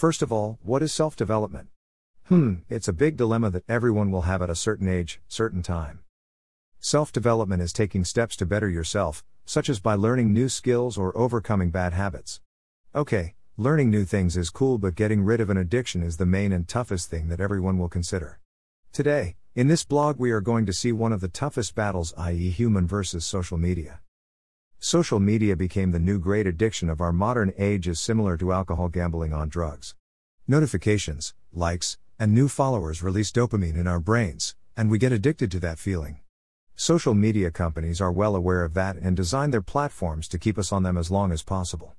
First of all, what is self development? Hmm, it's a big dilemma that everyone will have at a certain age, certain time. Self development is taking steps to better yourself, such as by learning new skills or overcoming bad habits. Okay, learning new things is cool, but getting rid of an addiction is the main and toughest thing that everyone will consider. Today, in this blog, we are going to see one of the toughest battles, i.e., human versus social media. Social media became the new great addiction of our modern age, is similar to alcohol gambling on drugs. Notifications, likes, and new followers release dopamine in our brains, and we get addicted to that feeling. Social media companies are well aware of that and design their platforms to keep us on them as long as possible.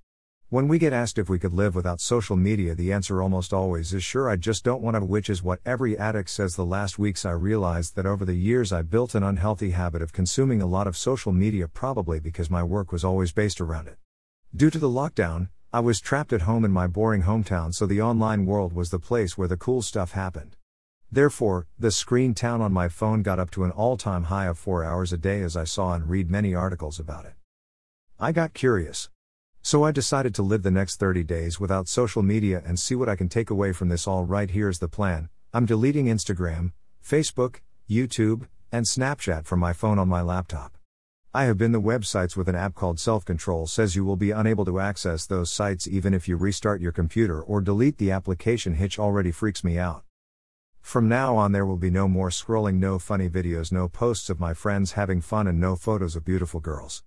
When we get asked if we could live without social media, the answer almost always is sure, I just don't want to, which is what every addict says. The last weeks, I realized that over the years, I built an unhealthy habit of consuming a lot of social media, probably because my work was always based around it. Due to the lockdown, I was trapped at home in my boring hometown, so the online world was the place where the cool stuff happened. Therefore, the screen time on my phone got up to an all time high of four hours a day as I saw and read many articles about it. I got curious. So I decided to live the next 30 days without social media and see what I can take away from this. All right, here's the plan I'm deleting Instagram, Facebook, YouTube, and Snapchat from my phone on my laptop. I have been the websites with an app called Self Control says you will be unable to access those sites even if you restart your computer or delete the application. Hitch already freaks me out. From now on, there will be no more scrolling, no funny videos, no posts of my friends having fun, and no photos of beautiful girls.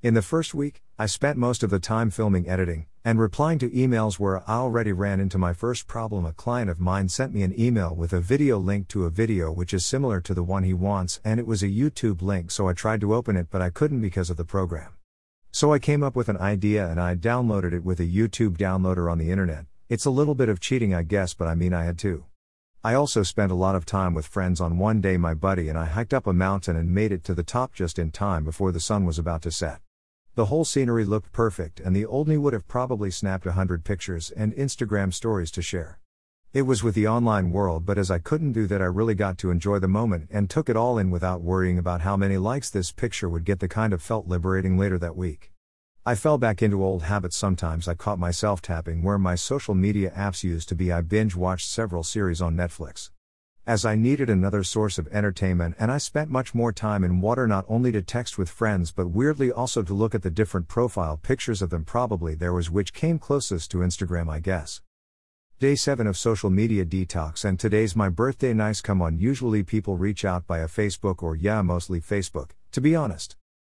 In the first week, I spent most of the time filming editing and replying to emails where I already ran into my first problem. A client of mine sent me an email with a video link to a video which is similar to the one he wants, and it was a YouTube link, so I tried to open it but I couldn't because of the program. So I came up with an idea and I downloaded it with a YouTube downloader on the internet. It's a little bit of cheating, I guess, but I mean, I had to. I also spent a lot of time with friends on one day. My buddy and I hiked up a mountain and made it to the top just in time before the sun was about to set. The whole scenery looked perfect, and the old me would have probably snapped a hundred pictures and Instagram stories to share. It was with the online world, but as I couldn't do that, I really got to enjoy the moment and took it all in without worrying about how many likes this picture would get. The kind of felt liberating later that week. I fell back into old habits sometimes. I caught myself tapping where my social media apps used to be. I binge watched several series on Netflix as I needed another source of entertainment and I spent much more time in water not only to text with friends but weirdly also to look at the different profile pictures of them. Probably there was which came closest to Instagram, I guess. Day 7 of social media detox, and today's my birthday. Nice, come on. Usually people reach out via Facebook or, yeah, mostly Facebook, to be honest.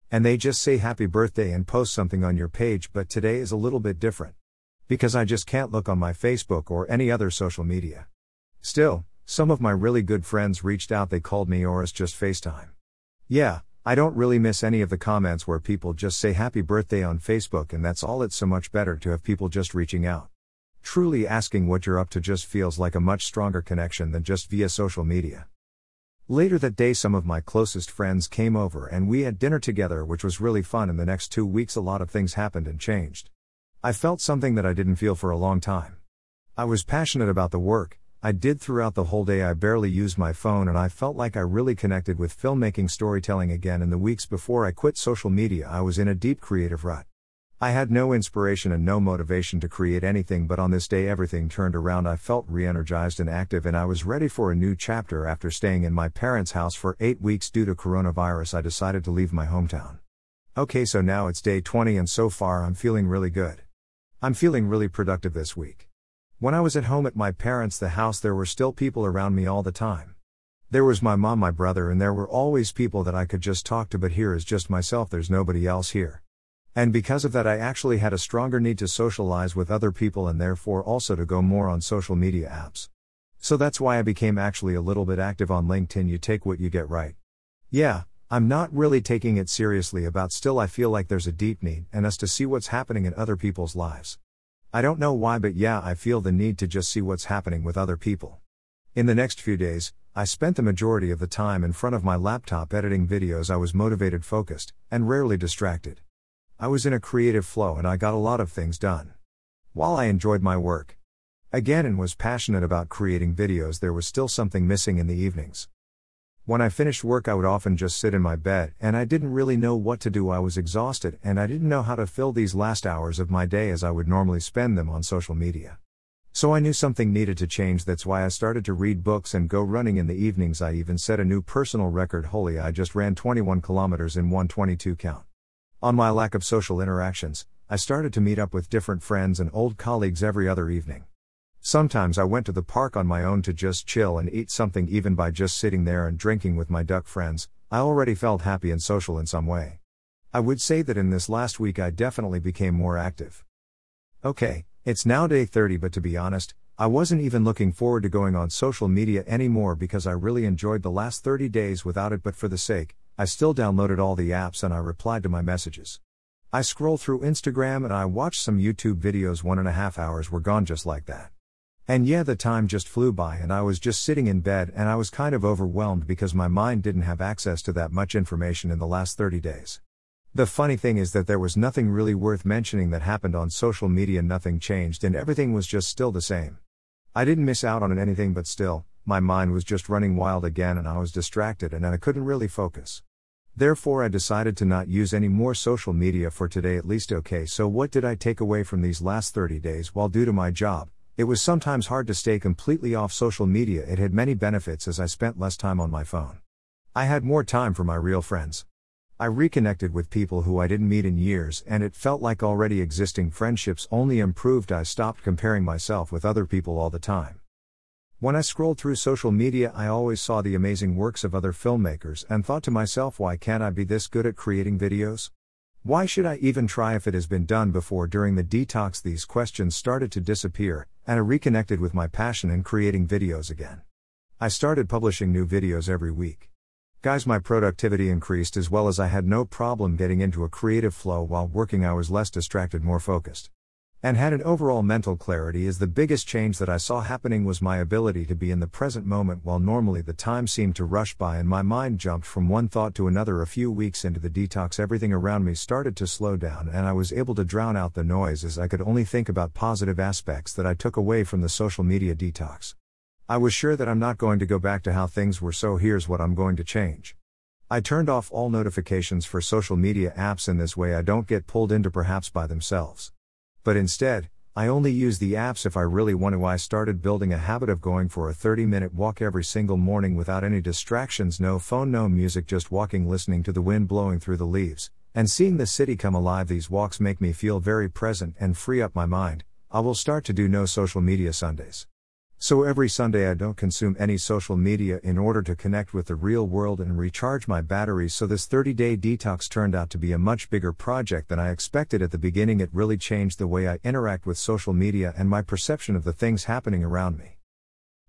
And they just say happy birthday and post something on your page, but today is a little bit different. Because I just can't look on my Facebook or any other social media. Still, some of my really good friends reached out, they called me or us just FaceTime. Yeah, I don't really miss any of the comments where people just say happy birthday on Facebook, and that's all. It's so much better to have people just reaching out. Truly asking what you're up to just feels like a much stronger connection than just via social media. Later that day, some of my closest friends came over and we had dinner together, which was really fun. In the next two weeks, a lot of things happened and changed. I felt something that I didn't feel for a long time. I was passionate about the work, I did throughout the whole day. I barely used my phone and I felt like I really connected with filmmaking storytelling again. In the weeks before I quit social media, I was in a deep creative rut. I had no inspiration and no motivation to create anything, but on this day everything turned around. I felt re energized and active, and I was ready for a new chapter. After staying in my parents' house for eight weeks due to coronavirus, I decided to leave my hometown. Okay, so now it's day 20, and so far I'm feeling really good. I'm feeling really productive this week. When I was at home at my parents' the house there were still people around me all the time. There was my mom, my brother, and there were always people that I could just talk to, but here is just myself, there's nobody else here. And because of that, I actually had a stronger need to socialize with other people and therefore also to go more on social media apps. So that's why I became actually a little bit active on LinkedIn. You take what you get right. Yeah, I'm not really taking it seriously about still, I feel like there's a deep need and us to see what's happening in other people's lives. I don't know why, but yeah, I feel the need to just see what's happening with other people. In the next few days, I spent the majority of the time in front of my laptop editing videos. I was motivated, focused, and rarely distracted. I was in a creative flow and I got a lot of things done. While I enjoyed my work again and was passionate about creating videos, there was still something missing in the evenings. When I finished work, I would often just sit in my bed, and I didn't really know what to do. I was exhausted, and I didn't know how to fill these last hours of my day as I would normally spend them on social media. So I knew something needed to change, that's why I started to read books and go running in the evenings. I even set a new personal record holy, I just ran 21 kilometers in 122 count. On my lack of social interactions, I started to meet up with different friends and old colleagues every other evening. Sometimes I went to the park on my own to just chill and eat something, even by just sitting there and drinking with my duck friends. I already felt happy and social in some way. I would say that in this last week I definitely became more active. Okay, it's now day 30, but to be honest, I wasn't even looking forward to going on social media anymore because I really enjoyed the last 30 days without it, but for the sake, I still downloaded all the apps and I replied to my messages. I scrolled through Instagram and I watched some YouTube videos, one and a half hours were gone just like that. And yeah, the time just flew by, and I was just sitting in bed and I was kind of overwhelmed because my mind didn't have access to that much information in the last 30 days. The funny thing is that there was nothing really worth mentioning that happened on social media, nothing changed, and everything was just still the same. I didn't miss out on anything, but still, my mind was just running wild again and I was distracted and I couldn't really focus. Therefore, I decided to not use any more social media for today, at least. Okay, so what did I take away from these last 30 days? While due to my job, it was sometimes hard to stay completely off social media. It had many benefits as I spent less time on my phone. I had more time for my real friends. I reconnected with people who I didn't meet in years, and it felt like already existing friendships only improved. I stopped comparing myself with other people all the time. When I scrolled through social media, I always saw the amazing works of other filmmakers and thought to myself, why can't I be this good at creating videos? Why should I even try if it has been done before? During the detox, these questions started to disappear, and I reconnected with my passion in creating videos again. I started publishing new videos every week. Guys, my productivity increased as well as I had no problem getting into a creative flow while working. I was less distracted, more focused. And had an overall mental clarity is the biggest change that I saw happening was my ability to be in the present moment while normally the time seemed to rush by and my mind jumped from one thought to another a few weeks into the detox everything around me started to slow down and I was able to drown out the noise as I could only think about positive aspects that I took away from the social media detox. I was sure that I'm not going to go back to how things were, so here's what I'm going to change. I turned off all notifications for social media apps in this way I don't get pulled into perhaps by themselves. But instead, I only use the apps if I really want to. I started building a habit of going for a 30 minute walk every single morning without any distractions, no phone, no music, just walking, listening to the wind blowing through the leaves, and seeing the city come alive. These walks make me feel very present and free up my mind. I will start to do no social media Sundays. So every Sunday I don't consume any social media in order to connect with the real world and recharge my batteries. So this 30 day detox turned out to be a much bigger project than I expected at the beginning. It really changed the way I interact with social media and my perception of the things happening around me.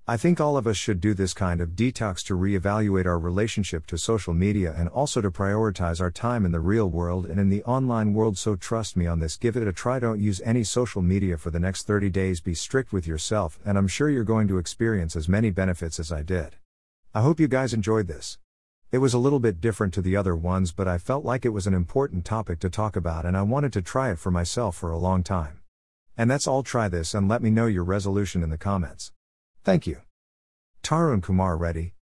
I think all of us should do this kind of detox to reevaluate our relationship to social media and also to prioritize our time in the real world and in the online world. So trust me on this, give it a try. Don't use any social media for the next 30 days. Be strict with yourself, and I'm sure you're going to experience as many benefits as I did. I hope you guys enjoyed this. It was a little bit different to the other ones, but I felt like it was an important topic to talk about and I wanted to try it for myself for a long time. And that's all. Try this and let me know your resolution in the comments. Thank you. Tarun Kumar Reddy,